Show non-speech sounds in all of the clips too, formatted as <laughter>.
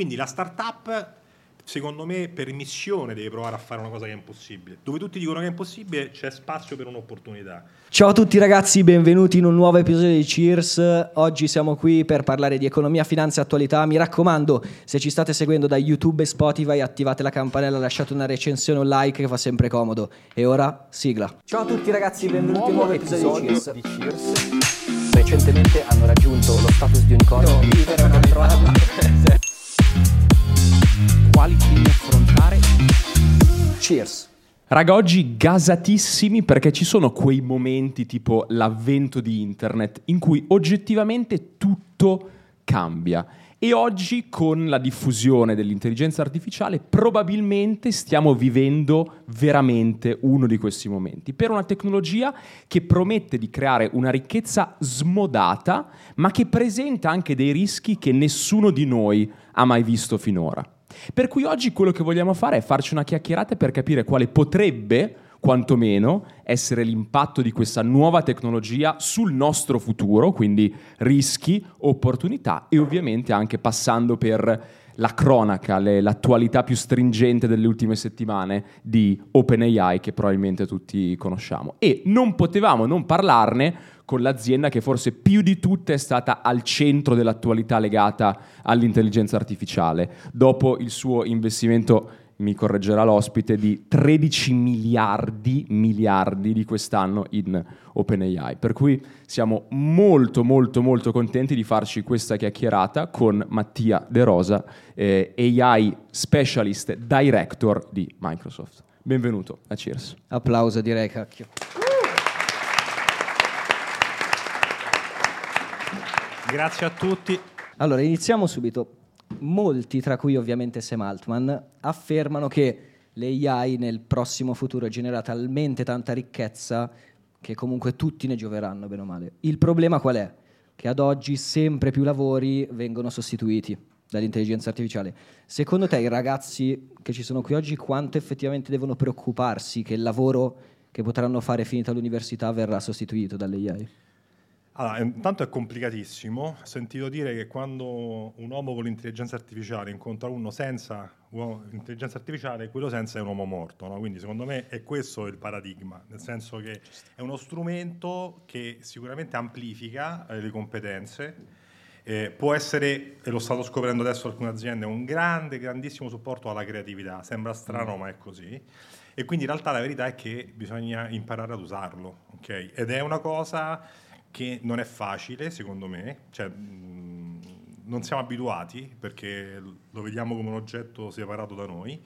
Quindi la startup secondo me per missione deve provare a fare una cosa che è impossibile. Dove tutti dicono che è impossibile c'è spazio per un'opportunità. Ciao a tutti ragazzi, benvenuti in un nuovo episodio di Cheers. Oggi siamo qui per parlare di economia, finanza e attualità. Mi raccomando, se ci state seguendo da YouTube e Spotify, attivate la campanella, lasciate una recensione o un like che fa sempre comodo. E ora, sigla. Ciao a tutti ragazzi, benvenuti in un nuovo episodio, episodio di, Cheers. di Cheers. Recentemente hanno raggiunto lo status di unicorno. Vivere un altro anno. <laughs> quali temi affrontare. Cheers. Raga, oggi gasatissimi perché ci sono quei momenti tipo l'avvento di internet in cui oggettivamente tutto cambia. E oggi con la diffusione dell'intelligenza artificiale probabilmente stiamo vivendo veramente uno di questi momenti per una tecnologia che promette di creare una ricchezza smodata ma che presenta anche dei rischi che nessuno di noi ha mai visto finora. Per cui oggi quello che vogliamo fare è farci una chiacchierata per capire quale potrebbe, quantomeno, essere l'impatto di questa nuova tecnologia sul nostro futuro, quindi rischi, opportunità e ovviamente anche passando per la cronaca, le, l'attualità più stringente delle ultime settimane di OpenAI che probabilmente tutti conosciamo. E non potevamo non parlarne con l'azienda che forse più di tutte è stata al centro dell'attualità legata all'intelligenza artificiale, dopo il suo investimento mi correggerà l'ospite, di 13 miliardi, miliardi di quest'anno in OpenAI. Per cui siamo molto, molto, molto contenti di farci questa chiacchierata con Mattia De Rosa, eh, AI Specialist Director di Microsoft. Benvenuto a Cheers. Applauso direi, cacchio. Grazie a tutti. Allora, iniziamo subito. Molti, tra cui ovviamente Sam Altman, affermano che l'AI nel prossimo futuro genera talmente tanta ricchezza che comunque tutti ne gioveranno, bene o male. Il problema qual è? Che ad oggi sempre più lavori vengono sostituiti dall'intelligenza artificiale. Secondo te i ragazzi che ci sono qui oggi quanto effettivamente devono preoccuparsi che il lavoro che potranno fare finita l'università verrà sostituito dall'AI? Allora, intanto è complicatissimo. Ho sentito dire che quando un uomo con l'intelligenza artificiale incontra uno senza l'intelligenza artificiale, quello senza è un uomo morto. No? Quindi secondo me è questo il paradigma, nel senso che è uno strumento che sicuramente amplifica eh, le competenze. Eh, può essere, e lo stanno scoprendo adesso alcune aziende, un grande, grandissimo supporto alla creatività. Sembra strano, mm. ma è così. E quindi in realtà la verità è che bisogna imparare ad usarlo. Okay? Ed è una cosa che non è facile secondo me, cioè, mh, non siamo abituati perché lo vediamo come un oggetto separato da noi.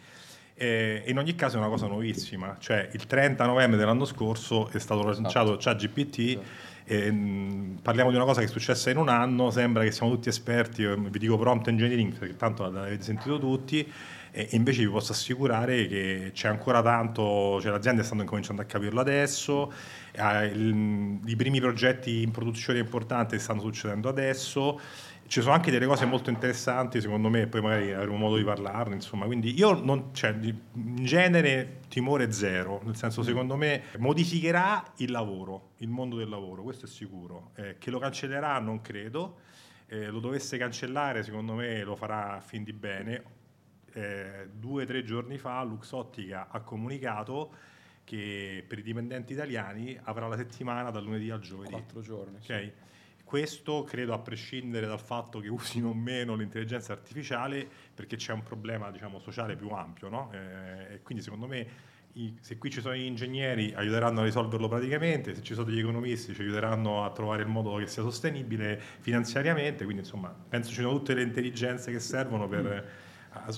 E in ogni caso è una cosa nuovissima, cioè il 30 novembre dell'anno scorso è stato lanciato esatto. ChatGPT esatto. e, mh, parliamo di una cosa che è successa in un anno, sembra che siamo tutti esperti, vi dico prompt engineering perché tanto l'avete sentito tutti, e invece vi posso assicurare che c'è ancora tanto, cioè le aziende stanno incominciando a capirlo adesso, eh, i primi progetti in produzione importanti stanno succedendo adesso, ci sono anche delle cose molto interessanti secondo me, poi magari avremo modo di parlarne, insomma, quindi io non, cioè, in genere timore zero, nel senso mm. secondo me modificherà il lavoro, il mondo del lavoro, questo è sicuro, eh, che lo cancellerà non credo, eh, lo dovesse cancellare secondo me lo farà a fin di bene, eh, due o tre giorni fa Luxottica ha comunicato che per i dipendenti italiani avrà la settimana dal lunedì al giovedì. Quattro giorni. Okay? Sì. Questo credo a prescindere dal fatto che usino o meno l'intelligenza artificiale, perché c'è un problema diciamo, sociale più ampio. No? Eh, e quindi secondo me se qui ci sono gli ingegneri aiuteranno a risolverlo praticamente, se ci sono degli economisti ci aiuteranno a trovare il modo che sia sostenibile finanziariamente, quindi insomma penso ci sono tutte le intelligenze che servono per... Mm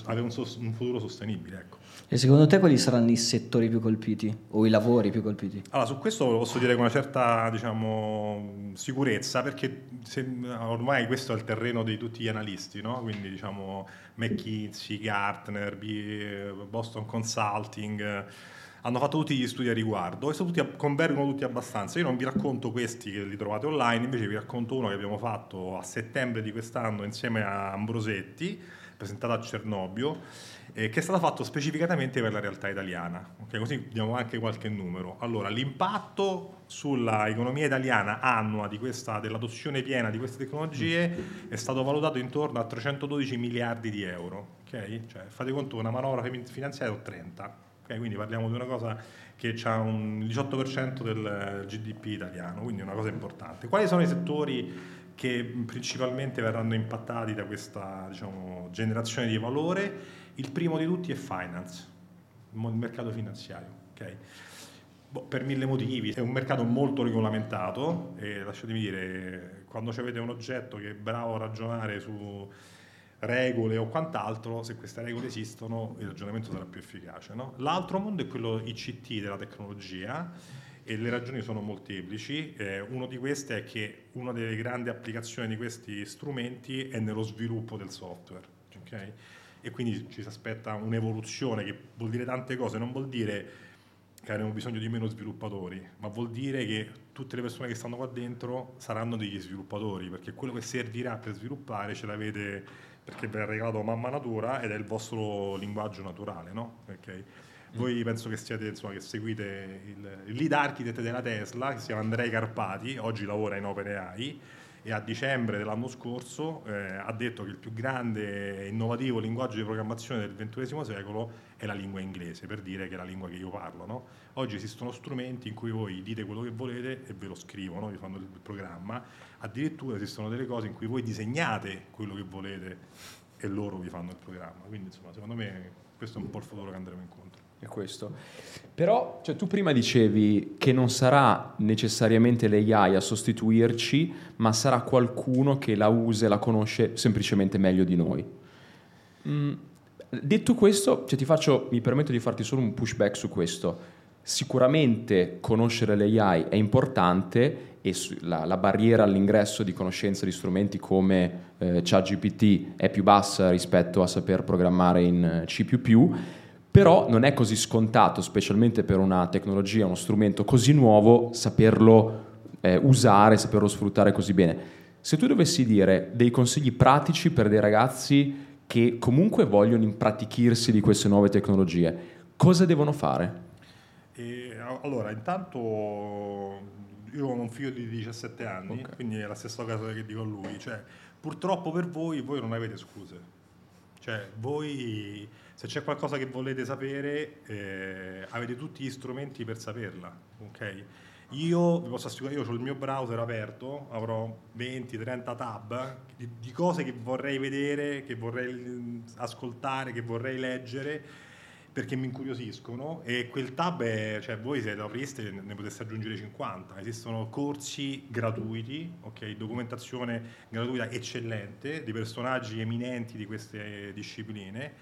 avere un, sos- un, futuro sostenibile. Ecco. E secondo te quali saranno i settori più colpiti o i lavori più colpiti? Allora, su questo lo posso dire con una certa diciamo, sicurezza perché se, ormai questo è il terreno di tutti gli analisti, no? quindi diciamo McKinsey, Gartner, Boston Consulting hanno fatto tutti gli studi a riguardo e tutti, convergono tutti abbastanza. Io non vi racconto questi che li trovate online, invece vi racconto uno che abbiamo fatto a settembre di quest'anno insieme a Ambrosetti, presentata a Cernobbio, eh, che è stata fatta specificatamente per la realtà italiana. Okay? Così diamo anche qualche numero. Allora, l'impatto sulla economia italiana annua questa, dell'adozione piena di queste tecnologie è stato valutato intorno a 312 miliardi di euro. Okay? Cioè, fate conto, una manovra finanziaria o 30. Okay? Quindi parliamo di una cosa che ha un 18% del GDP italiano, quindi una cosa importante. Quali sono i settori che principalmente verranno impattati da questa diciamo, generazione di valore? Il primo di tutti è finance, il mercato finanziario. Okay? Boh, per mille motivi, è un mercato molto regolamentato e lasciatemi dire, quando avete un oggetto che è bravo a ragionare su regole o quant'altro, se queste regole esistono il ragionamento sarà più efficace. No? L'altro mondo è quello ICT della tecnologia e le ragioni sono molteplici. Eh, uno di questi è che una delle grandi applicazioni di questi strumenti è nello sviluppo del software. Okay? E quindi ci si aspetta un'evoluzione che vuol dire tante cose, non vuol dire che avremo bisogno di meno sviluppatori, ma vuol dire che tutte le persone che stanno qua dentro saranno degli sviluppatori, perché quello che servirà per sviluppare ce l'avete perché vi ha regalato mamma natura ed è il vostro linguaggio naturale, no? Okay. Voi penso che siete, insomma, che seguite il, il lead architect della Tesla, che si chiama Andrei Carpati, oggi lavora in OpenAI, e a dicembre dell'anno scorso eh, ha detto che il più grande e innovativo linguaggio di programmazione del XXI secolo è la lingua inglese, per dire che è la lingua che io parlo. No? Oggi esistono strumenti in cui voi dite quello che volete e ve lo scrivono, vi fanno il programma, addirittura esistono delle cose in cui voi disegnate quello che volete e loro vi fanno il programma. Quindi insomma, secondo me questo è un po' il futuro che andremo incontro è questo. Però cioè, tu prima dicevi che non sarà necessariamente l'AI a sostituirci, ma sarà qualcuno che la usa e la conosce semplicemente meglio di noi. Mm, detto questo, cioè, faccio, mi permetto di farti solo un pushback su questo. Sicuramente conoscere l'AI è importante e la, la barriera all'ingresso di conoscenza di strumenti come eh, ChatGPT è più bassa rispetto a saper programmare in C++, però non è così scontato, specialmente per una tecnologia, uno strumento così nuovo, saperlo eh, usare, saperlo sfruttare così bene. Se tu dovessi dire dei consigli pratici per dei ragazzi che comunque vogliono impratichirsi di queste nuove tecnologie, cosa devono fare? E, allora, intanto io ho un figlio di 17 anni, okay. quindi è la stessa cosa che dico a lui, cioè, purtoppo per voi, voi non avete scuse. Cioè, voi se c'è qualcosa che volete sapere, eh, avete tutti gli strumenti per saperla. Okay? Io vi posso assicurare, io ho il mio browser aperto, avrò 20-30 tab di, di, cose che vorrei vedere, che vorrei ascoltare, che vorrei leggere perché mi incuriosiscono e quel tab è, cioè voi se lo apriste ne poteste aggiungere 50, esistono corsi gratuiti, okay, documentazione gratuita eccellente di personaggi eminenti di queste discipline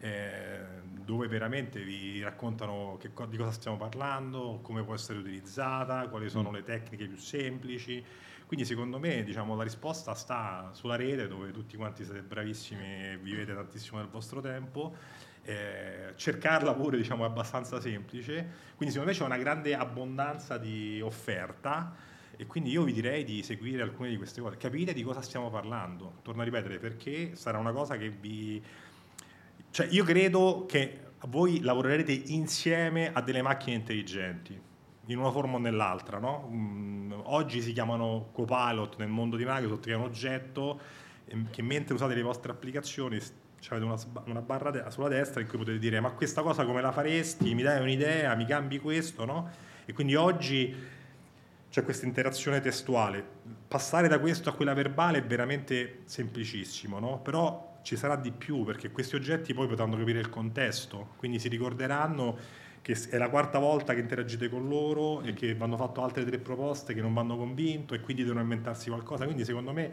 eh, dove veramente vi raccontano che, di cosa stiamo parlando, come può essere utilizzata, quali sono le tecniche più semplici. Quindi secondo me diciamo, la risposta sta sulla rete dove tutti quanti siete bravissimi e vivete tantissimo del vostro tempo. Eh, cercarla pure diciamo, è abbastanza semplice, quindi secondo me c'è una grande abbondanza di offerta e quindi io vi direi di seguire alcune di queste cose, capite di cosa stiamo parlando, torno a ripetere perché sarà una cosa che vi cioè, io credo che voi lavorerete insieme a delle macchine intelligenti, in una forma o nell'altra. No? Mm, oggi si chiamano copilot nel mondo di Microsoft, che è un oggetto ehm, che mentre usate le vostre applicazioni avete una, una, barra de- sulla destra in cui potete dire ma questa cosa come la faresti, mi dai un'idea, mi cambi questo, no? E quindi oggi c'è questa interazione testuale. Passare da questo a quella verbale è veramente semplicissimo, no? Però ci sarà di più perché questi oggetti poi potranno capire il contesto, quindi si ricorderanno che è la quarta volta che interagite con loro e che vanno fatto altre tre proposte che non vanno convinto e quindi devono inventarsi qualcosa. Quindi secondo me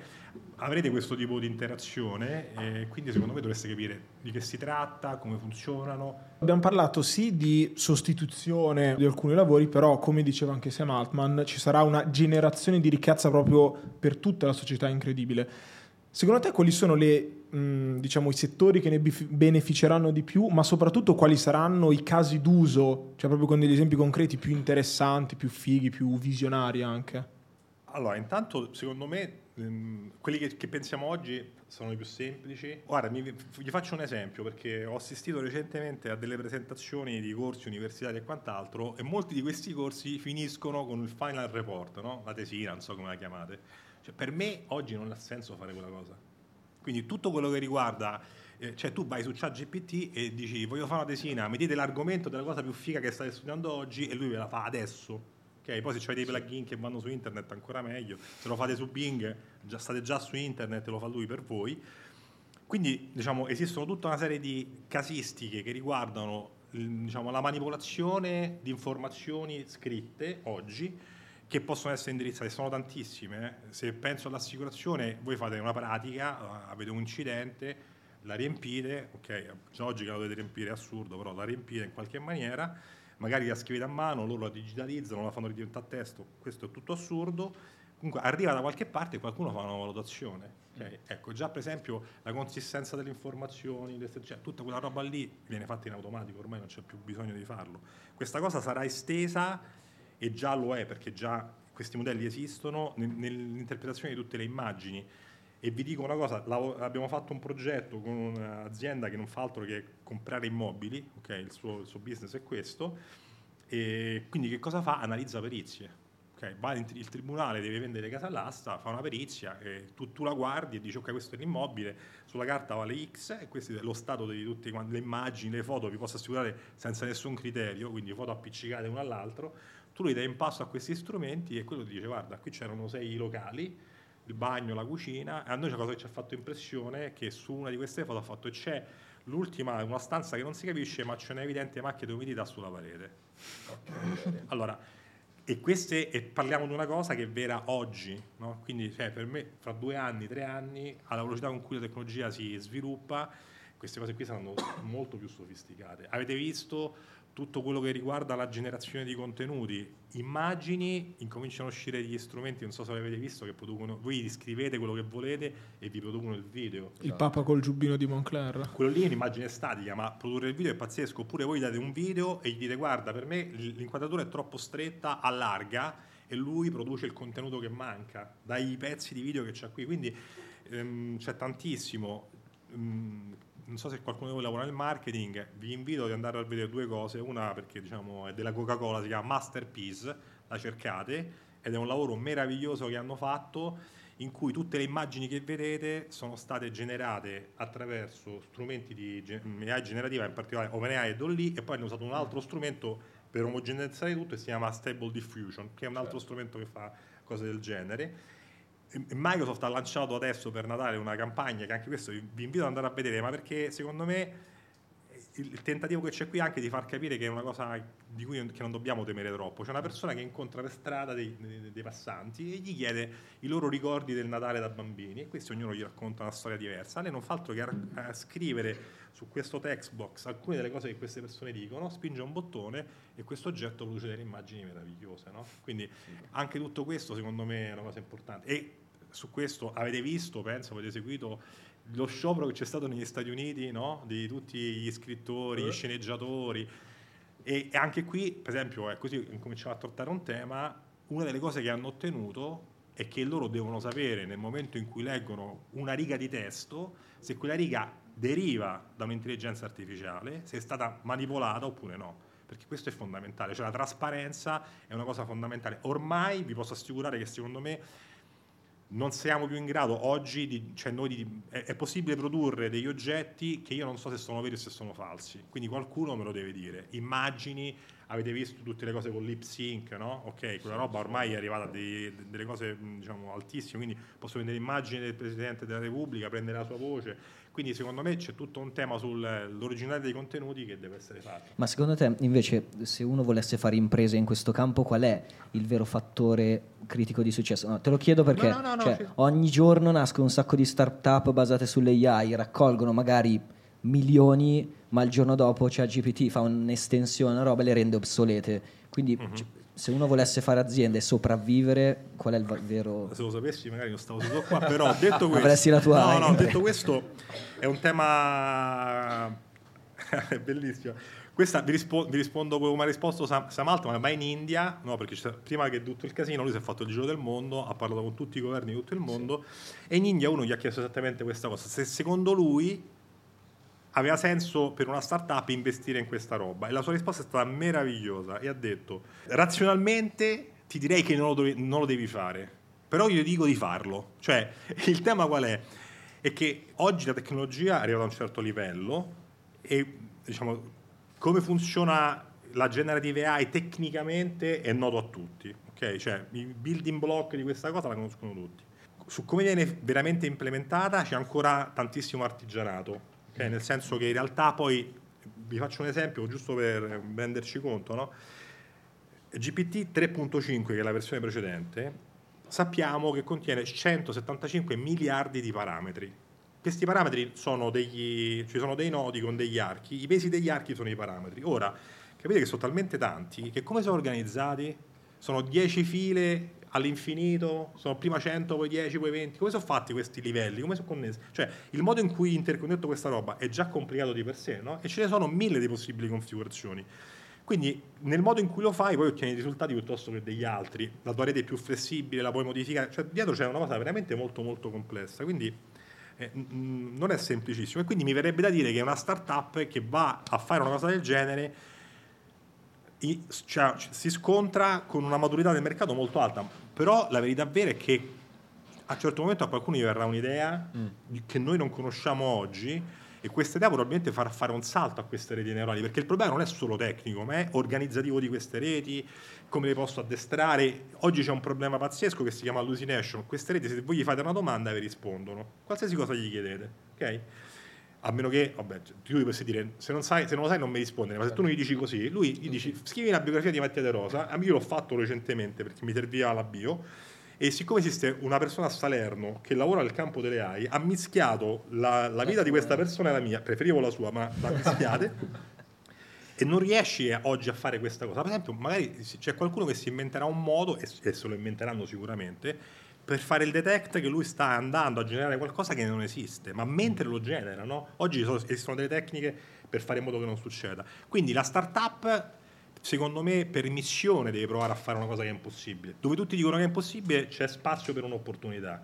avrete questo tipo di interazione e quindi secondo me dovreste capire di che si tratta, come funzionano. Abbiamo parlato sì di sostituzione di alcuni lavori, però come diceva anche Sam Altman ci sarà una generazione di ricchezza proprio per tutta la società incredibile. Secondo te quali sono le mh, diciamo, i settori che ne beneficeranno di più, ma soprattutto quali saranno i casi d'uso, cioè proprio con degli esempi concreti più interessanti, più fighi, più visionari anche? Allora, intanto secondo me ehm, quelli che, che pensiamo oggi sono i più semplici. Guarda, mi- vi faccio un esempio perché ho assistito recentemente a delle presentazioni di corsi universitari e quant'altro e molti di questi corsi finiscono con il final report, no? la tesina, non so come la chiamate. Cioè, per me oggi non ha senso fare quella cosa. Quindi tutto quello che riguarda, eh, cioè tu vai su ChatGPT e dici voglio fare una tesina, mi dite l'argomento della cosa più figa che state studiando oggi e lui ve la fa adesso. Ok, poi se c'è dei plugin che vanno su internet ancora meglio, se lo fate su Bing, già, state già su internet, lo fa lui per voi. Quindi diciamo, esistono tutta una serie di casistiche che riguardano diciamo, la manipolazione di informazioni scritte oggi che possono essere indirizzate, sono tantissime. eh. Se penso all'assicurazione, voi fate una pratica, eh, avete un incidente, la riempite, ok, oggi che la dovete riempire è assurdo, però la riempite in qualche maniera, magari la scrivete a mano, loro la digitalizzano, la fanno diventare a testo, questo è tutto assurdo. Comunque arriva da qualche parte e qualcuno fa una valutazione. ok? Ecco, già per esempio la consistenza delle informazioni, cioè, tutta quella roba lì viene fatta in automatico, ormai non c'è più bisogno di farlo. Questa cosa sarà estesa e già lo è perché già questi modelli esistono nel- nell'interpretazione di tutte le immagini. E vi dico una cosa, abbiamo fatto un progetto con un'azienda che non fa altro che comprare immobili, ok? il, suo, il suo business è questo, e quindi che cosa fa? Analizza perizie. ok? Va in il tribunale deve vendere casa all'asta, fa una perizia, tu, tu la guardi e dici ok questo è l'immobile, sulla carta vale X e questo è lo stato di tutte le immagini, le foto, vi posso assicurare senza nessun criterio, quindi foto appiccicate uno all'altro, tu li dai in passo a questi strumenti e quello ti dice guarda qui c'erano sei locali, il bagno, la cucina, e a noi c'è una cosa che ci ha fatto impressione è che su una di queste foto ha fatto c'è l'ultima, una stanza che non si capisce ma c'è un'evidente macchia di umidità sulla parete. Ok. Allora, e queste, e parliamo di una cosa che è vera oggi, no? quindi cioè, per me fra due anni, tre anni, alla velocità con cui la tecnologia si sviluppa, queste cose qui saranno molto più sofisticate. Avete visto tutto quello che riguarda la generazione di contenuti, immagini, incominciano a uscire degli strumenti, non so se l'avete visto, che producono, voi scrivete quello che volete e vi producono il video. Il Papa col giubbino di Moncler. Quello lì è un'immagine statica, ma produrre il video è pazzesco. Oppure voi date un video e gli dite guarda, per me l'inquadratura è troppo stretta, allarga e lui produce il contenuto che manca dai pezzi di video che c'ha qui. Quindi ehm, c'è tantissimo. Mm, non so se qualcuno di voi lavora nel marketing, vi invito ad andare a vedere due cose. Una perché diciamo, è della Coca-Cola, si chiama Masterpiece, la cercate, ed è un lavoro meraviglioso che hanno fatto in cui tutte le immagini che vedete sono state generate attraverso strumenti di AI generativa, in particolare OpenAI e Dolly, e poi hanno usato un altro strumento per omogeneizzare tutto e si chiama Stable Diffusion, che è un altro strumento che fa cose del genere. Microsoft ha lanciato adesso per Natale una campagna che anche questo vi vi invito ad andare a vedere, ma perché secondo me il il tentativo che c'è qui è anche di far capire che è una cosa di cui non- dobbiamo temere troppo. C'è una persona che incontra per strada dei, dei- dei passanti e gli chiede i loro ricordi del Natale da bambini e questi ognuno gli racconta una storia diversa. Lei non fa altro che eh, scrivere su questo text box alcune delle cose che queste persone dicono, spinge un bottone e questo oggetto produce delle immagini meravigliose. no? Quindi anche tutto questo secondo me è una cosa importante. E su questo avete visto, penso, avete seguito lo sciopero che c'è stato negli Stati Uniti, no? di tutti gli scrittori, gli sceneggiatori. E, e anche qui, per esempio, è così cominciamo a trattare un tema, una delle cose che hanno ottenuto è che loro devono sapere nel momento in cui leggono una riga di testo se quella riga deriva da un'intelligenza artificiale, se è stata manipolata oppure no. Perché questo è fondamentale, cioè la trasparenza è una cosa fondamentale. Ormai vi posso assicurare che secondo me non siamo più in grado oggi, di, cioè noi di- è, è possibile produrre degli oggetti che io non so se sono veri o se sono falsi, quindi qualcuno me lo deve dire. Immagini, avete visto tutte le cose con lip sync, no? Ok, quella roba ormai è arrivata a delle cose diciamo altissime, quindi posso prendere immagini del Presidente della Repubblica, prendere la sua voce, quindi secondo me c'è tutto un tema sull'originale dei contenuti che deve essere fatto. Ma secondo te, invece, se uno volesse fare imprese in questo campo, qual è il vero fattore critico di successo? No, te lo chiedo perché No, no, cioè, ogni giorno nascono un sacco di start-up basate sulle AI, raccolgono magari milioni, ma il giorno dopo c'è GPT, fa un'estensione, una roba e le rende obsolete. Quindi Mhm. c- se uno volesse fare aziende e sopravvivere, qual è il vero... Se lo sapessi magari non stavo seduto qua, però detto <laughs> questo... Avresti la tua No, no, detto questo è un tema <laughs> è bellissimo. Questa vi, rispo- vi rispondo come ha risposto Sam, Sam Altman, ma in India, no, perché prima che tutto il casino lui si è fatto il giro del mondo, ha parlato con tutti i governi di tutto il mondo e in India uno gli ha chiesto esattamente questa cosa, se secondo lui aveva senso per una startup investire in questa roba e la sua risposta è stata meravigliosa e ha detto razionalmente ti direi che non lo, dovevi- non lo devi fare però io dico di farlo cioè <laughs> il tema qual è? è che oggi la tecnologia arriva a un certo livello e diciamo come funziona la generative AI tecnicamente è noto a tutti ok? cioè i building block di questa cosa la conoscono tutti su come viene veramente implementata c'è ancora tantissimo artigianato, ok? nel senso che in realtà poi, vi faccio un esempio giusto per renderci conto, no? GPT 3.5 che è la versione precedente, sappiamo che contiene 175 miliardi di parametri. Questi parametri sono degli, ci sono dei nodi con degli archi, i pesi degli archi sono i parametri. Ora, capite che sono talmente tanti che come sono organizzati? Sono 10 file all'infinito, sono prima 100, poi 10, poi 20. Come sono fatti questi livelli? Come sono connessi? Cioè, il modo in cui interconnetto questa roba è già complicato di per sé, no? E ce ne sono mille di possibili configurazioni. Quindi, nel modo in cui lo fai, poi ottieni risultati piuttosto che degli altri. La tua rete è più flessibile, la puoi modificare. Cioè, dietro c'è una cosa veramente molto, molto complessa. Quindi, eh, non è semplicissimo. E quindi mi verrebbe da dire che una startup che va a fare una cosa del genere cioè, si scontra con una maturità del mercato molto alta, però la verità vera è che a un certo momento a qualcuno gli verrà un'idea che noi non conosciamo oggi e questa idea probabilmente farà fare un salto a queste reti neurali, perché il problema non è solo tecnico, ma è organizzativo di queste reti, come le posso addestrare. Oggi c'è un problema pazzesco che si chiama hallucination. Queste reti, se voi gli fate una domanda, vi rispondono, qualsiasi cosa gli chiedete, ok? A meno che, vabbè, tu gli potresti dire, se non, sai, se non lo sai non mi rispondere, ma se tu non gli dici così, lui gli dici, scrivi la biografia di Mattia De Rosa, io l'ho fatto recentemente perché mi serviva la bio, e siccome esiste una persona a Salerno che lavora nel campo delle AI, ha mischiato la, la vita di questa persona e la mia, preferivo la sua, ma la mischiate, e non riesci oggi a fare questa cosa. Per esempio, magari c'è qualcuno che si inventerà un modo, e se lo inventeranno sicuramente, per fare il detect che lui sta andando a generare qualcosa che non esiste, ma mentre lo genera, no? Oggi esistono delle tecniche per fare in modo che non succeda. Quindi la startup, secondo me, per missione deve provare a fare una cosa che è impossibile. Dove tutti dicono che è impossibile, c'è spazio per un'opportunità.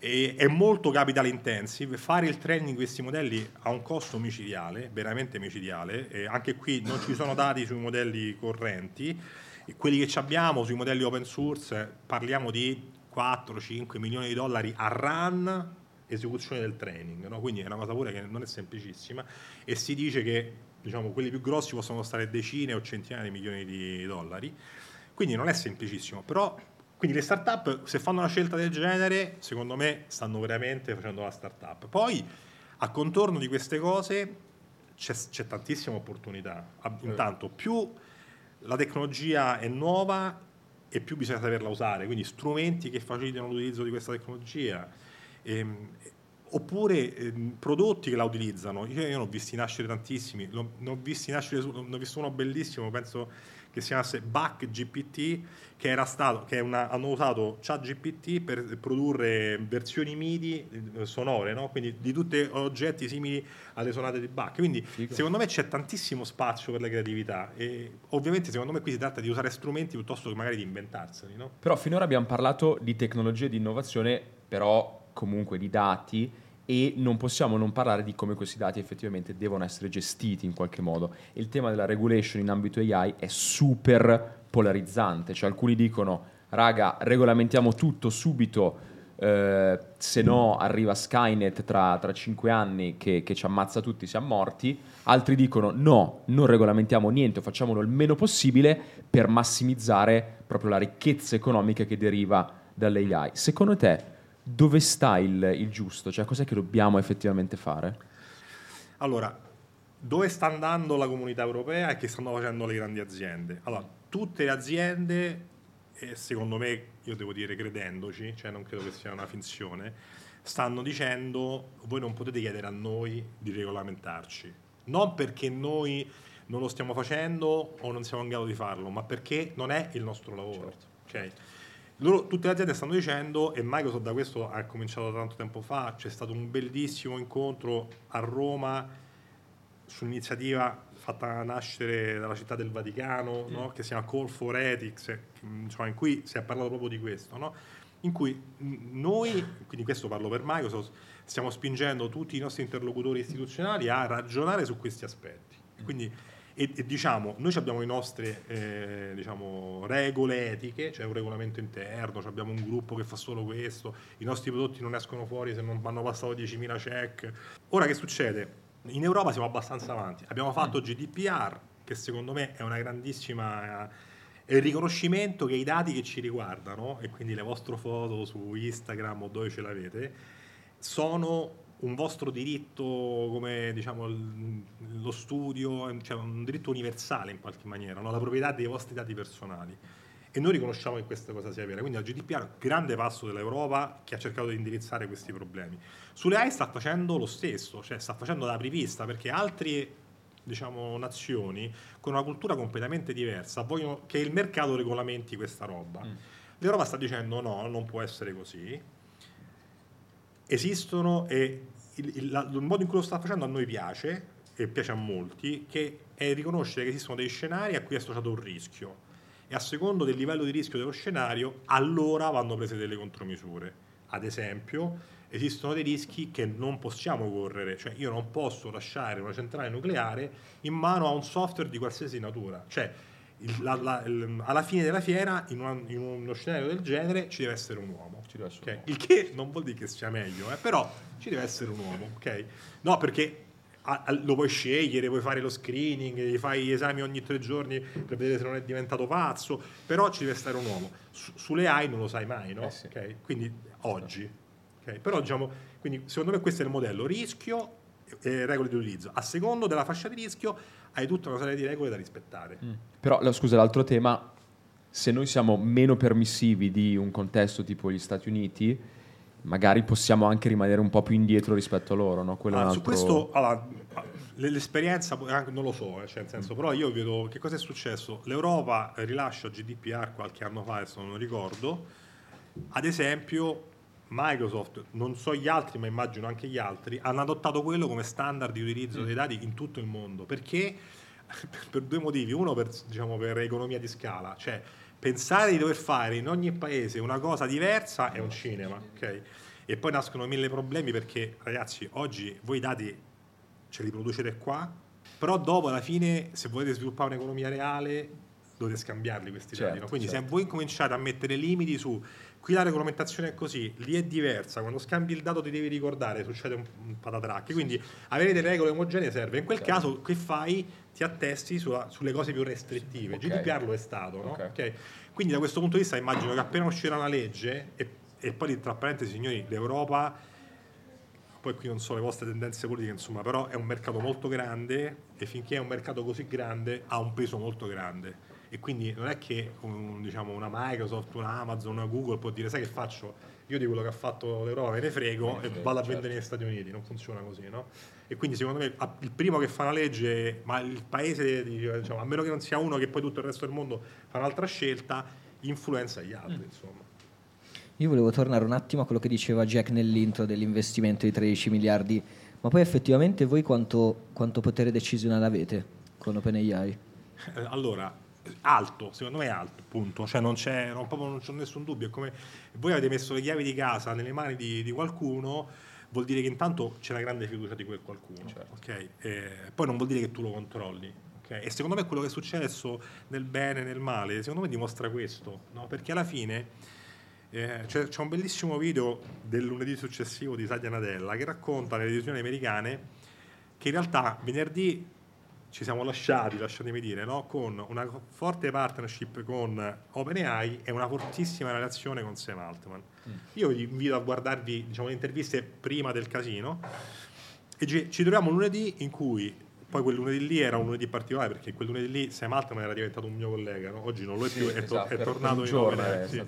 E- è molto capital intensive. Fare il training di questi modelli ha un costo micidiale, veramente micidiale. E anche qui non ci sono dati sui modelli correnti. E quelli che abbiamo sui modelli open source parliamo di 4-5 milioni di dollari a run esecuzione del training, no? quindi è una cosa pure che non è semplicissima e si dice che diciamo, quelli più grossi possono stare decine o centinaia di milioni di dollari, quindi non è semplicissimo, però quindi le start-up se fanno una scelta del genere, secondo me stanno veramente facendo la start-up. Poi a contorno di queste cose c'è, c'è tantissima opportunità. Ah, Intanto più la tecnologia è nuova e più bisogna saperla usare, quindi strumenti che facilitano l'utilizzo di questa tecnologia, ehm, oppure ehm, prodotti che la utilizzano. Io, ne ho visti nascere tantissimi, ne ho visti nascere, ne ho visto uno bellissimo, penso che si chiamasse Back GPT, che era stato, che è una- hanno usato ChatGPT per produrre versioni MIDI eh, sonore, no? quindi di tutti oggetti simili alle sonate di Bach. Quindi secondo me c'è tantissimo spazio per la creatività e ovviamente secondo me qui si tratta di usare strumenti piuttosto che magari di inventarseli. No? Però finora abbiamo parlato di tecnologie di innovazione, però comunque di dati e non possiamo non parlare di come questi dati effettivamente devono essere gestiti in qualche modo. Il tema della regulation in ambito AI è super polarizzante, cioè alcuni dicono raga regolamentiamo tutto subito, eh, se no arriva Skynet tra, tra cinque anni che, che ci ammazza tutti, siamo morti, altri dicono no, non regolamentiamo niente, facciamolo il meno possibile per massimizzare proprio la ricchezza economica che deriva dall'AI. Secondo te dove sta il, il giusto? Cioè cos'è che dobbiamo effettivamente fare? Allora, dove sta andando la comunità europea e che stanno facendo le grandi aziende? Allora, tutte le aziende, e secondo me, io devo dire credendoci, cioè non credo che sia una finzione, stanno dicendo voi non potete chiedere a noi di regolamentarci. Non perché noi non lo stiamo facendo o non siamo in grado di farlo, ma perché non è il nostro lavoro. ok? Loro- tutte le aziende stanno dicendo, e Microsoft da questo ha cominciato tanto tempo fa, c'è stato un bellissimo incontro a Roma su un'iniziativa fatta nascere dalla città del Vaticano, no? che si chiama Call for Ethics, eh, insomma, in cui si è parlato proprio di questo, no? in cui mh, noi, quindi questo parlo per Microsoft, stiamo spingendo tutti i nostri interlocutori istituzionali a ragionare su questi aspetti. Quindi, e, e diciamo, noi abbiamo le nostre eh, diciamo, regole etiche, c'è un regolamento interno, abbiamo un gruppo che fa solo questo, i nostri prodotti non escono fuori se non hanno passato 10.000 check. Ora che succede? In Europa siamo abbastanza avanti. Abbiamo fatto GDPR, che secondo me è una grandissima è il riconoscimento che i dati che ci riguardano, e quindi le vostre foto su Instagram o dove ce l'avete, sono un vostro diritto come diciamo lo studio, cioè un diritto universale in qualche maniera, no? la proprietà dei vostri dati personali. E noi riconosciamo che questa cosa sia vera. Quindi al GDPR, grande passo dell'Europa che ha cercato di indirizzare questi problemi. Sulle AI sta facendo lo stesso, cioè sta facendo la prevista, perché altre diciamo, nazioni con una cultura completamente diversa vogliono che il mercato regolamenti questa roba. Mm. L'Europa sta dicendo no, non può essere così. Esistono e il, il, il, modo in cui lo sta facendo a noi piace e piace a molti, che è riconoscere che esistono dei scenari a cui è associato un rischio e a secondo del livello di rischio dello scenario allora vanno prese delle contromisure. Ad esempio, esistono dei rischi che non possiamo correre, cioè io non posso lasciare una centrale nucleare in mano a un software di qualsiasi natura, cioè il, la, la, il, alla fine della fiera in, una, in, uno scenario del genere ci deve essere un uomo, essere okay? un uomo. il che non vuol dire che sia meglio, eh, però ci deve essere un uomo, ok? No, perché a, a, lo puoi scegliere, puoi fare lo screening, gli fai esami ogni tre giorni per vedere se non è diventato pazzo, però ci deve essere un uomo. Su, sulle AI non lo sai mai, no? Eh sì. okay? Quindi oggi Okay? Però diciamo, quindi secondo me questo è il modello, rischio e regole di utilizzo. A secondo della fascia di rischio hai tutta una serie di regole da rispettare. Mm. Però, scusa, l'altro tema, se noi siamo meno permissivi di un contesto tipo gli Stati Uniti, magari possiamo anche rimanere un po' più indietro rispetto a loro, no? Allora, altro... Su questo, allora, l'esperienza non lo so, eh, cioè nel senso, però io vedo che cosa è successo. L'Europa rilascia GDPR qualche anno fa, adesso non lo ricordo, ad esempio Microsoft, non so gli altri, ma immagino anche gli altri, hanno adottato quello come standard di utilizzo mm. dei dati in tutto il mondo. Perché? <laughs> Per due motivi. Uno per, diciamo, per economia di scala, cioè pensare di dover fare in ogni paese una cosa diversa è un cinema, ok? E poi nascono mille problemi perché, ragazzi, oggi voi i dati ce li producete qua, però dopo alla fine, se volete sviluppare un'economia reale, dovete scambiarli questi certo, dati. No? Quindi certo. se voi cominciate a mettere limiti su Qui la regolamentazione è così, lì è diversa, quando scambi il dato ti devi ricordare, succede un, un patatrack, quindi avere delle regole omogenee serve. In quel okay. caso che fai? Ti attesti sulla, sulle cose più restrittive. Okay. GDPR lo è stato, no? okay. Quindi da questo punto di vista immagino che appena uscirà una legge, e, e poi tra parentesi signori, l'Europa poi qui non so le vostre tendenze politiche, insomma, però è un mercato molto grande e finché è un mercato così grande ha un peso molto grande e quindi non è che un, diciamo, una Microsoft, una Amazon, una Google può dire sai che faccio? Io di quello che ha fatto l'Europa me ne frego e vado a certo. vendere negli Stati Uniti, non funziona così, no? E quindi secondo me il primo che fa una legge, ma il paese, diciamo, a meno che non sia uno che poi tutto il resto del mondo fa un'altra scelta, influenza gli altri, mm. insomma. Io volevo tornare un attimo a quello che diceva Jack nell'intro dell'investimento di 13 miliardi, ma poi effettivamente voi quanto, quanto potere decisionale avete con OpenAI? Allora, alto, secondo me è alto, punto. Cioè non c'è, non, proprio non c'è nessun dubbio. È come voi avete messo le chiavi di casa nelle mani di, di qualcuno, vuol dire che intanto c'è una grande fiducia di quel qualcuno. Certo. Okay? Eh, poi non vuol dire che tu lo controlli. Okay? E secondo me quello che è successo nel bene e nel male, secondo me dimostra questo, no? perché alla fine eh, c'è, c'è, un bellissimo video del lunedì successivo di Satya Nadella che racconta le decisioni americane che in realtà venerdì ci siamo lasciati, lasciatemi dire, no? con una forte partnership con OpenAI e una fortissima relazione con Sam Altman. Mm. Io vi invito a guardarvi diciamo, le interviste prima del casino e ci, ci troviamo lunedì in cui poi quel lunedì lì era un lunedì particolare perché quel lunedì lì Sam Altman era diventato un mio collega, no? oggi non lo è sì, più, è, to- esatto, è tornato in OpenAI. Sì.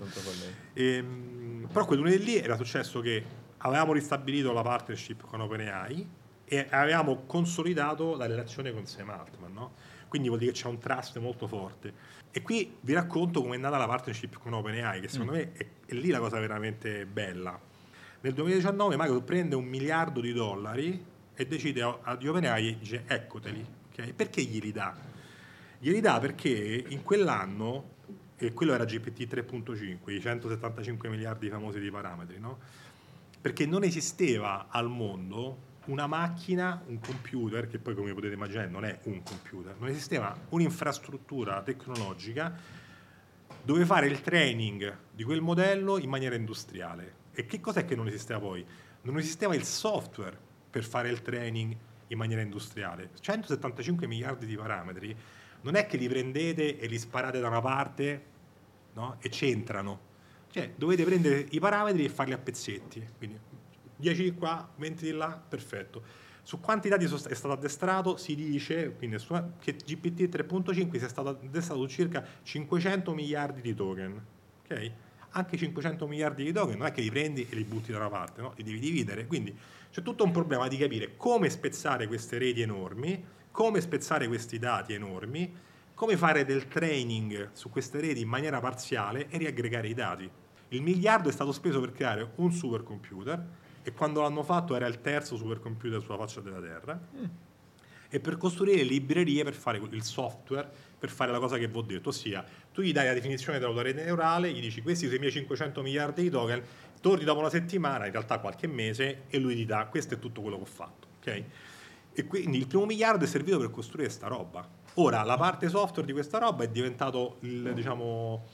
E, ehm, però quel lunedì lì era successo che avevamo ristabilito la partnership con OpenAI e avevamo consolidato la relazione con Sam Altman, no? quindi vuol dire che c'è un trust molto forte. E qui vi racconto come è nata la partnership con OpenAI, che secondo mm. me è, è, lì la cosa veramente bella. Nel 2019 Microsoft prende un miliardo di dollari e decide ad OpenAI e dice eccoteli. ok? Perché glieli dà? Glieli dà perché in quell'anno, e quello era GPT 3.5, i 175 miliardi famosi di parametri, no? perché non esisteva al mondo una macchina, un computer, che poi come potete immaginare non è un computer, non esisteva un'infrastruttura tecnologica dove fare il training di quel modello in maniera industriale. E che cos'è che non esisteva poi? Non esisteva il software per fare il training in maniera industriale. 175 miliardi di parametri non è che li prendete e li sparate da una parte no? e c'entrano. Cioè, dovete prendere i parametri e farli a pezzetti. Quindi 10 di qua, 20 di là, perfetto. Su quanti dati è stato addestrato si dice su- che GPT 3.5 sia stato addestrato su circa 500 miliardi di token. ok? Anche 500 miliardi di token non è che li prendi e li butti da una parte, no? li devi dividere. Quindi c'è tutto un problema di capire come spezzare queste reti enormi, come spezzare questi dati enormi, come fare del training su queste reti in maniera parziale e riaggregare i dati. Il miliardo è stato speso per creare un supercomputer e quando l'hanno fatto era il terzo supercomputer sulla faccia della Terra e per costruire librerie per fare il software per fare la cosa che vi ho detto, ossia tu gli dai la definizione della tua rete neurale, gli dici questi sono i miei 500 miliardi di token, torni dopo una settimana, in realtà qualche mese, e lui ti dà questo è tutto quello che ho fatto. ok? E quindi il primo miliardo è servito per costruire sta roba. Ora, la parte software di questa roba è diventato il, diciamo,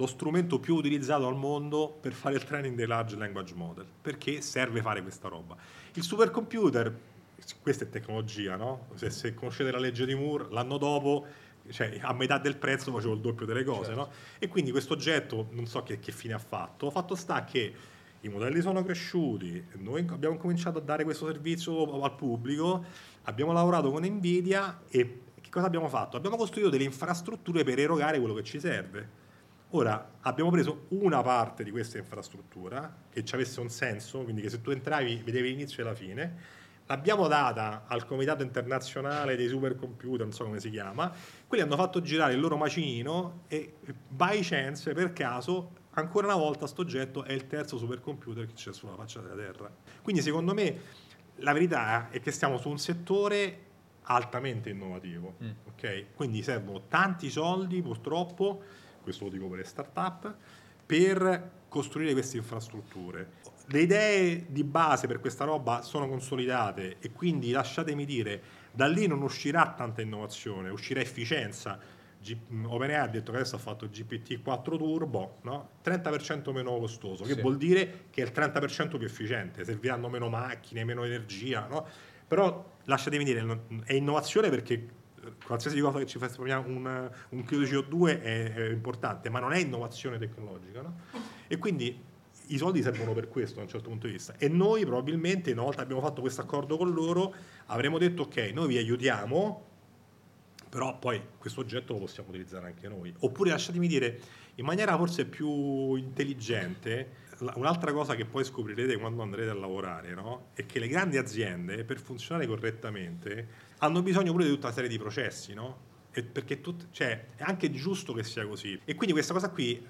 lo strumento più utilizzato al mondo per fare il training dei large language model, perché serve fare questa roba. Il supercomputer, questa è tecnologia, no? Se, se conoscete la legge di Moore, l'anno dopo, cioè a metà del prezzo facevo il doppio delle cose, no? E quindi questo oggetto, non so che, che fine ha fatto, fatto sta che i modelli sono cresciuti, noi abbiamo cominciato a dare questo servizio al pubblico, abbiamo lavorato con Nvidia e che cosa abbiamo fatto? Abbiamo costruito delle infrastrutture per erogare quello che ci serve. Ora abbiamo preso una parte di questa infrastruttura che ci avesse un senso, quindi che se tu entravi vedevi l'inizio e la fine, l'abbiamo data al Comitato Internazionale dei Supercomputer, non so come si chiama, quelli hanno fatto girare il loro macinino e by chance, per caso, ancora una volta sto oggetto è il terzo supercomputer che c'è sulla faccia della Terra. Quindi secondo me la verità è che stiamo su un settore altamente innovativo, ok? Quindi servono tanti soldi purtroppo, questo lo dico per le start-up, per costruire queste infrastrutture. Le idee di base per questa roba sono consolidate e quindi lasciatemi dire, da lì non uscirà tanta innovazione, uscirà efficienza. G- OpenAI ha detto che adesso ha fatto GPT-4 Turbo, no? 30% meno costoso, che Sì. vuol dire che è il 30% più efficiente, serviranno meno macchine, meno energia, no? Però lasciatemi dire, è innovazione perché qualsiasi cosa che ci fa esprimerare un, un chilodo di CO2 è, è importante, ma non è innovazione tecnologica. no? E quindi i soldi servono per questo da un certo punto di vista. E noi probabilmente, una volta abbiamo fatto questo accordo con loro, avremmo detto ok, noi vi aiutiamo, però poi questo oggetto lo possiamo utilizzare anche noi. Oppure lasciatemi dire, in maniera forse più intelligente, un'altra cosa che poi scoprirete quando andrete a lavorare, no? è che le grandi aziende, per funzionare correttamente, hanno bisogno pure di tutta una serie di processi, no? E perché tut- cioè, è anche giusto che sia così. E quindi questa cosa qui,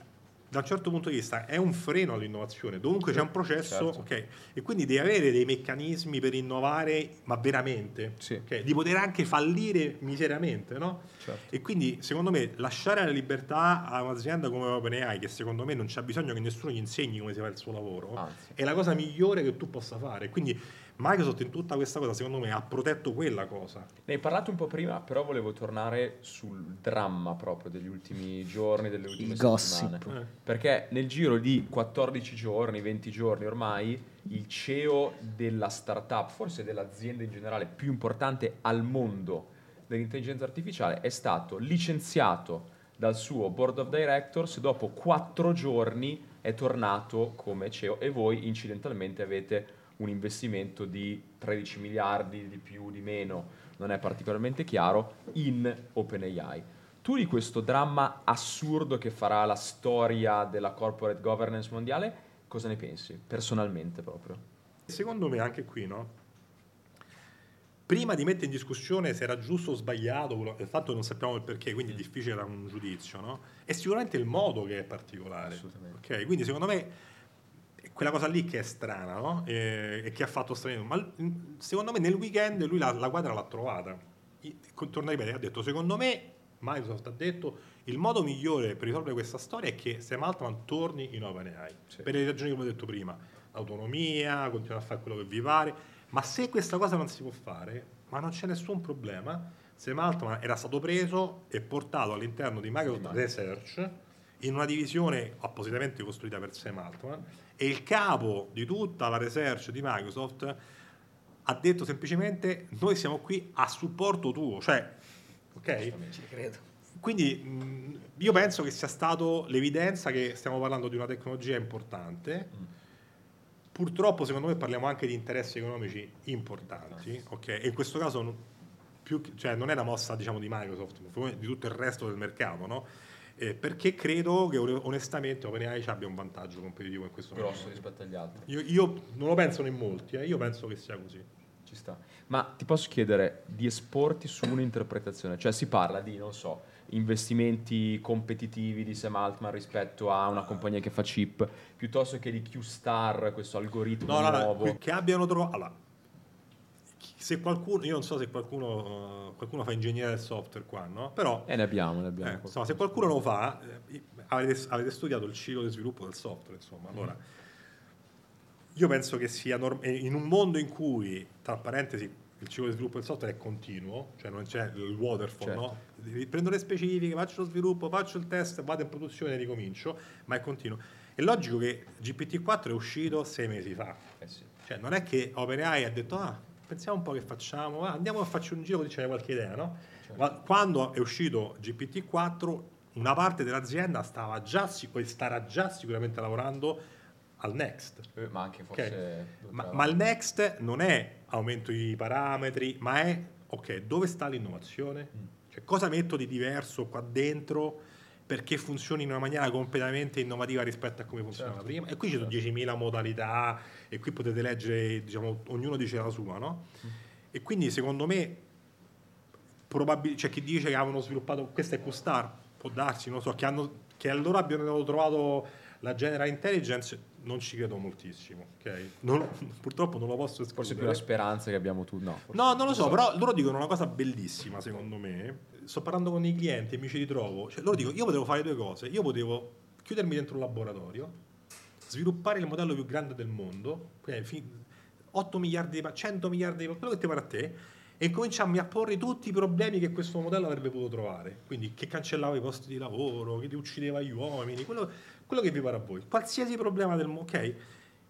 da un certo punto di vista, è un freno all'innovazione. Dovunque c'è un processo, certo. ok? E quindi devi avere dei meccanismi per innovare, ma veramente, Sì. ok? Di poter anche fallire miseramente, no? Certo. E quindi, secondo me, lasciare la libertà a un'azienda come OpenAI, che secondo me non c'ha bisogno che nessuno gli insegni come si fa il suo lavoro, Anzi. è la cosa migliore che tu possa fare. Quindi Microsoft in tutta questa cosa, secondo me, ha protetto quella cosa. Ne hai parlato un po' prima, però volevo tornare sul dramma proprio degli ultimi giorni, delle ultime Il gossip. settimane. Eh. Perché nel giro di 14 giorni, 20 giorni ormai, il CEO della startup, forse dell'azienda in generale più importante al mondo dell'intelligenza artificiale, è stato licenziato dal suo board of directors dopo 4 giorni è tornato come CEO e voi incidentalmente avete un investimento di 13 miliardi di più, di meno, non è particolarmente chiaro, in OpenAI. Tu di questo dramma assurdo che farà la storia della corporate governance mondiale, cosa ne pensi? Personalmente proprio. Secondo me anche qui, no? Prima di mettere in discussione se era giusto o sbagliato, quello- tanto non sappiamo il perché, quindi è difficile dare un giudizio, no? È sicuramente il modo che è particolare. Assolutamente. Ok, quindi secondo me quella cosa lì che è strana, no? E, e che ha fatto strano. Ma secondo me nel weekend lui la, la quadra l'ha trovata. Torna a ripetere, ha detto, secondo me, Microsoft ha detto, il modo migliore per risolvere questa storia è che Sam Altman torni in OpenAI. Per le ragioni che ho detto prima. Autonomia, continuare a fare quello che vi pare. Ma se questa cosa non si può fare, ma non c'è nessun problema, Sam Altman era stato preso e portato all'interno di Microsoft Research in una divisione appositamente costruita per Sam Altman e il capo di tutta la research di Microsoft ha detto semplicemente noi siamo qui a supporto tuo, cioè, ok? Ci credo. Quindi io penso che sia stato l'evidenza che stiamo parlando di una tecnologia importante. Purtroppo, secondo me, parliamo anche di interessi economici importanti, ok? E in questo caso non, più cioè, non è una mossa diciamo, di Microsoft, ma di tutto il resto del mercato, no? Eh, perché credo che on- onestamente OpenAI abbia un vantaggio competitivo in questo grosso momento. rispetto agli altri. Io, io non lo pensano in molti, eh, io penso che sia così. Ci sta. Ma ti posso chiedere di esporti su un'interpretazione? Cioè si parla di, non so, investimenti competitivi di Sam Altman rispetto a una compagnia che fa chip, piuttosto che di Q-Star, questo algoritmo No, no, no, nuovo. che abbiano trovato. Allora, se qualcuno, io non so se qualcuno, eh, qualcuno fa ingegneria del software qua, no? Però E ne abbiamo, ne abbiamo. Eh, insomma, se qualcuno lo fa, eh, avete, avete studiato il ciclo di sviluppo del software, insomma. Allora, io penso che sia norm- eh, in un mondo in cui, tra parentesi, il ciclo di sviluppo del software è continuo, cioè non c'è il waterfall, Certo. no? Prendo le specifiche, faccio lo sviluppo, faccio il test, vado in produzione e ricomincio, ma è continuo. È logico che GPT-4 è uscito sei mesi fa. Eh sì. Cioè, non è che OpenAI ha detto, ah, pensiamo un po' che facciamo, ah, andiamo a farci un giro così c'è qualche idea, no? Ma quando è uscito GPT-4, una parte dell'azienda stava già, e starà già sicuramente lavorando al next. Eh, Ma anche forse... Ma, ma il next non è aumento i parametri, ma è, ok, dove sta l'innovazione? Cioè, cosa metto di diverso qua dentro perché funzioni in una maniera completamente innovativa rispetto a come funzionava prima? E qui ci sono 10.000 modalità e qui potete leggere, diciamo, ognuno dice la sua, no? E quindi secondo me probabil- c'è chi dice che avevano sviluppato questo è Q-Star, può darsi, non so, che, hanno, che allora abbiano trovato la General Intelligence, non ci credo moltissimo, ok? Non- <laughs> purtroppo non lo posso escludere. Forse più la speranza che abbiamo tu. No, forse- No, non lo so, però loro dicono una cosa bellissima secondo me. Sto parlando con i clienti e mi ci ritrovo. Cioè, loro dicono, io potevo fare due cose. Io potevo chiudermi dentro un laboratorio, sviluppare il modello più grande del mondo, quindi fi- 8 miliardi di pa- 100 miliardi di quello che ti pare a te, e cominciarmi a porre tutti i problemi che questo modello avrebbe potuto trovare. Quindi che cancellava i posti di lavoro, che ti uccideva gli uomini, quello, quello che vi pare a voi. Qualsiasi problema del mondo, ok?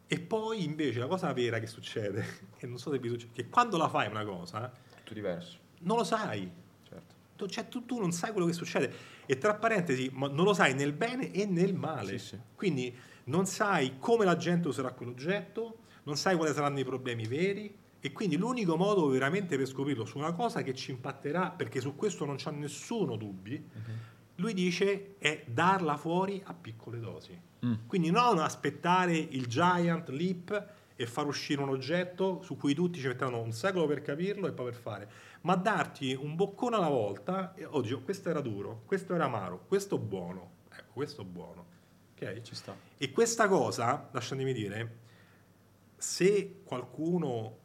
E poi invece la cosa vera che succede, <laughs> e non so se vi succede, che quando la fai una cosa, Tutto diverso, non lo sai. certo. Tu, cioè, tu, tu non sai quello che succede. E tra parentesi, ma non lo sai nel bene e nel male. Sì, sì. Quindi non sai come la gente userà quell'oggetto, non sai quali saranno i problemi veri. E quindi l'unico modo veramente per scoprirlo su una cosa che ci impatterà, perché su questo non c'ha nessuno dubbi, lui dice è darla fuori a piccole dosi. Mm. Quindi non aspettare il giant leap e far uscire un oggetto su cui tutti ci metteranno un secolo per capirlo e poi per fare, ma darti un boccone alla volta e oddio, questo era duro, questo era amaro, questo buono, ecco, questo buono. Ok? Ci sta. E questa cosa, lasciatemi dire, se qualcuno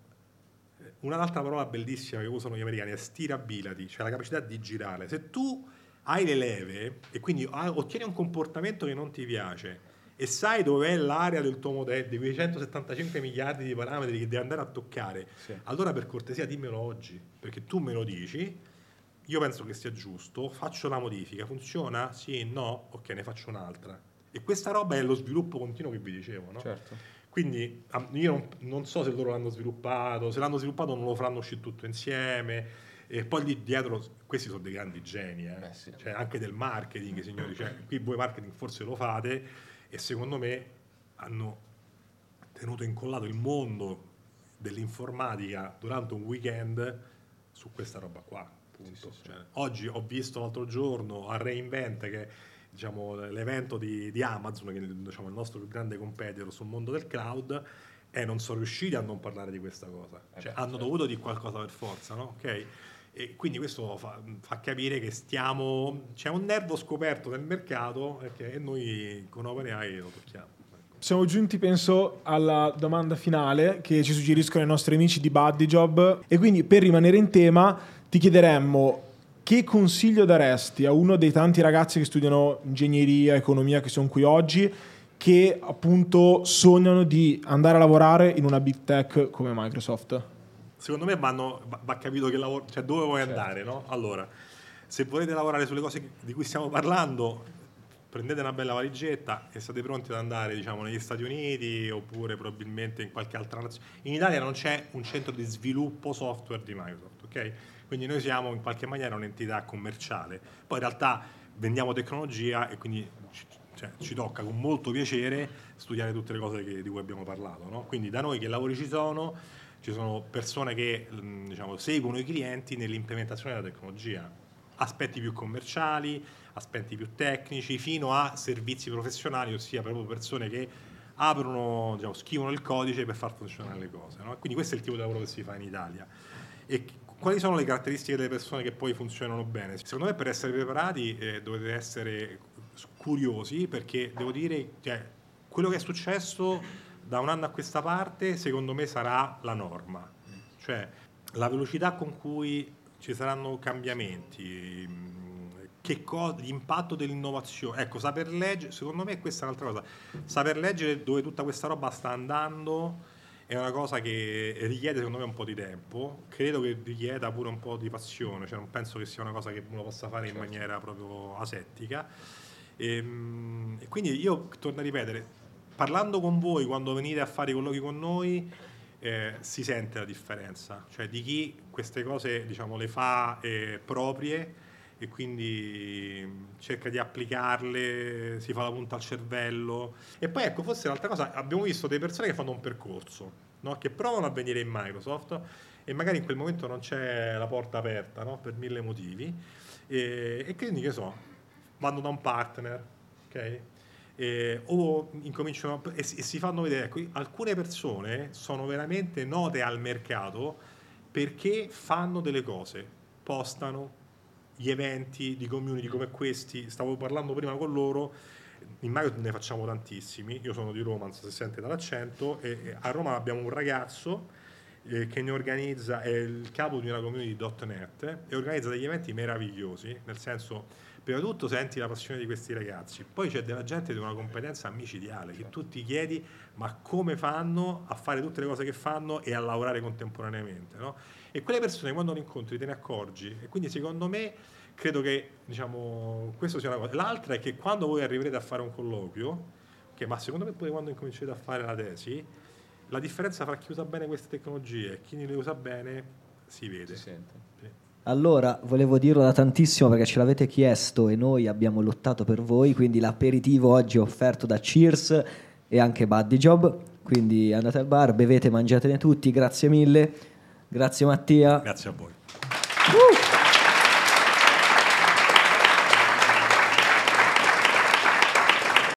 eh, un'altra parola bellissima che usano gli americani è stirability, cioè la capacità di girare. Se tu hai le leve e quindi hai- ottieni un comportamento che non ti piace e sai dove è l'area del tuo modello, di quei 175 miliardi di parametri che devi andare a toccare, Sì. allora per cortesia dimmelo oggi, perché tu me lo dici, io penso che sia giusto, faccio la modifica, funziona? Sì, no? Ok, ne faccio un'altra. E questa roba è lo sviluppo continuo che vi dicevo, no? Certo. Quindi am- io non, non so se loro l'hanno sviluppato, se l'hanno sviluppato non lo faranno uscire tutto insieme. E poi lì dietro, questi sono dei grandi geni, eh. Beh, sì. Cioè, anche del marketing, signori. Cioè, qui voi marketing forse lo fate e secondo me hanno tenuto incollato il mondo dell'informatica durante un weekend su questa roba qua. Punto. Cioè, oggi ho visto l'altro giorno a Reinvent che diciamo, l'evento di, di Amazon, che è diciamo, il nostro più grande competitor sul mondo del cloud, e non sono riusciti a non parlare di questa cosa. Eh Cioè, beh, hanno certo. dovuto di qualcosa per forza, no? Ok? E quindi questo fa, fa capire che stiamo. c'è un nervo scoperto nel mercato e che noi con OpenAI lo tocchiamo. Ecco. siamo giunti, penso, alla domanda finale che ci suggeriscono i nostri amici di Buddy Job. E quindi, per rimanere in tema, ti chiederemmo che consiglio daresti a uno dei tanti ragazzi che studiano ingegneria, economia, che sono qui oggi, che appunto sognano di andare a lavorare in una big tech come Microsoft? Secondo me vanno, va, capito che lavoro, cioè dove vuoi Certo. andare, no? Allora, se volete lavorare sulle cose di cui stiamo parlando, prendete una bella valigetta e state pronti ad andare, diciamo, negli Stati Uniti oppure probabilmente in qualche altra nazione. In Italia non c'è un centro di sviluppo software di Microsoft, ok? Quindi noi siamo in qualche maniera un'entità commerciale. Poi in realtà vendiamo tecnologia e quindi ci, cioè, ci tocca con molto piacere studiare tutte le cose che- di cui abbiamo parlato, no? Quindi da noi che lavori ci sono, ci sono persone che mh, diciamo, seguono i clienti nell'implementazione della tecnologia, aspetti più commerciali, aspetti più tecnici, fino a servizi professionali, ossia proprio persone che aprono, diciamo, scrivono il codice per far funzionare le cose. no? Quindi questo è il tipo di lavoro che si fa in Italia. E quali sono le caratteristiche delle persone che poi funzionano bene? Secondo me per essere preparati eh, dovete essere curiosi perché devo dire, cioè, quello che è successo da un anno a questa parte secondo me sarà la norma. Cioè la velocità con cui ci saranno cambiamenti, che co- l'impatto dell'innovazione. Ecco, saper leggere, secondo me questa è un'altra cosa. Saper leggere dove tutta questa roba sta andando è una cosa che richiede secondo me un po' di tempo, credo che richieda pure un po' di passione, cioè non penso che sia una cosa che uno possa fare in maniera proprio asettica. Ehm, E, quindi io torno a ripetere, parlando con voi quando venite a fare i colloqui con noi, eh, si sente la differenza, cioè di chi queste cose diciamo, le fa eh, proprie e quindi mh, cerca di applicarle, si fa la punta al cervello. E poi ecco, forse un'altra cosa, abbiamo visto delle persone che fanno un percorso, no? che provano a venire in Microsoft e magari in quel momento non c'è la porta aperta no? per mille motivi e, e quindi che so, vanno da un partner, ok? E- o incominciano e si, e si fanno vedere, ecco, alcune persone sono veramente note al mercato perché fanno delle cose, postano gli eventi di community come questi, stavo parlando prima con loro, in Microsoft ne facciamo tantissimi, io sono di Roma, non so se sente dall'accento, e a Roma abbiamo un ragazzo eh, che ne organizza, è il capo di una community.net e organizza degli eventi meravigliosi, nel senso, prima di tutto senti la passione di questi ragazzi, poi c'è della gente di una competenza micidiale che tu ti chiedi ma come fanno a fare tutte le cose che fanno e a lavorare contemporaneamente, no? E quelle persone quando le incontri te ne accorgi e quindi secondo me credo che diciamo, questo sia una cosa. L'altra è che quando voi arriverete a fare un colloquio, che ma secondo me pure quando incomincerete a fare la tesi, la differenza fra chi usa bene queste tecnologie e chi non le usa bene si vede. Si sente. Allora, volevo dirlo da tantissimo perché ce l'avete chiesto e noi abbiamo lottato per voi, quindi l'aperitivo oggi è offerto da Cheers e anche Buddy Job, quindi andate al bar, bevete, mangiatene tutti, grazie mille, grazie Mattia. Grazie a voi. Uh!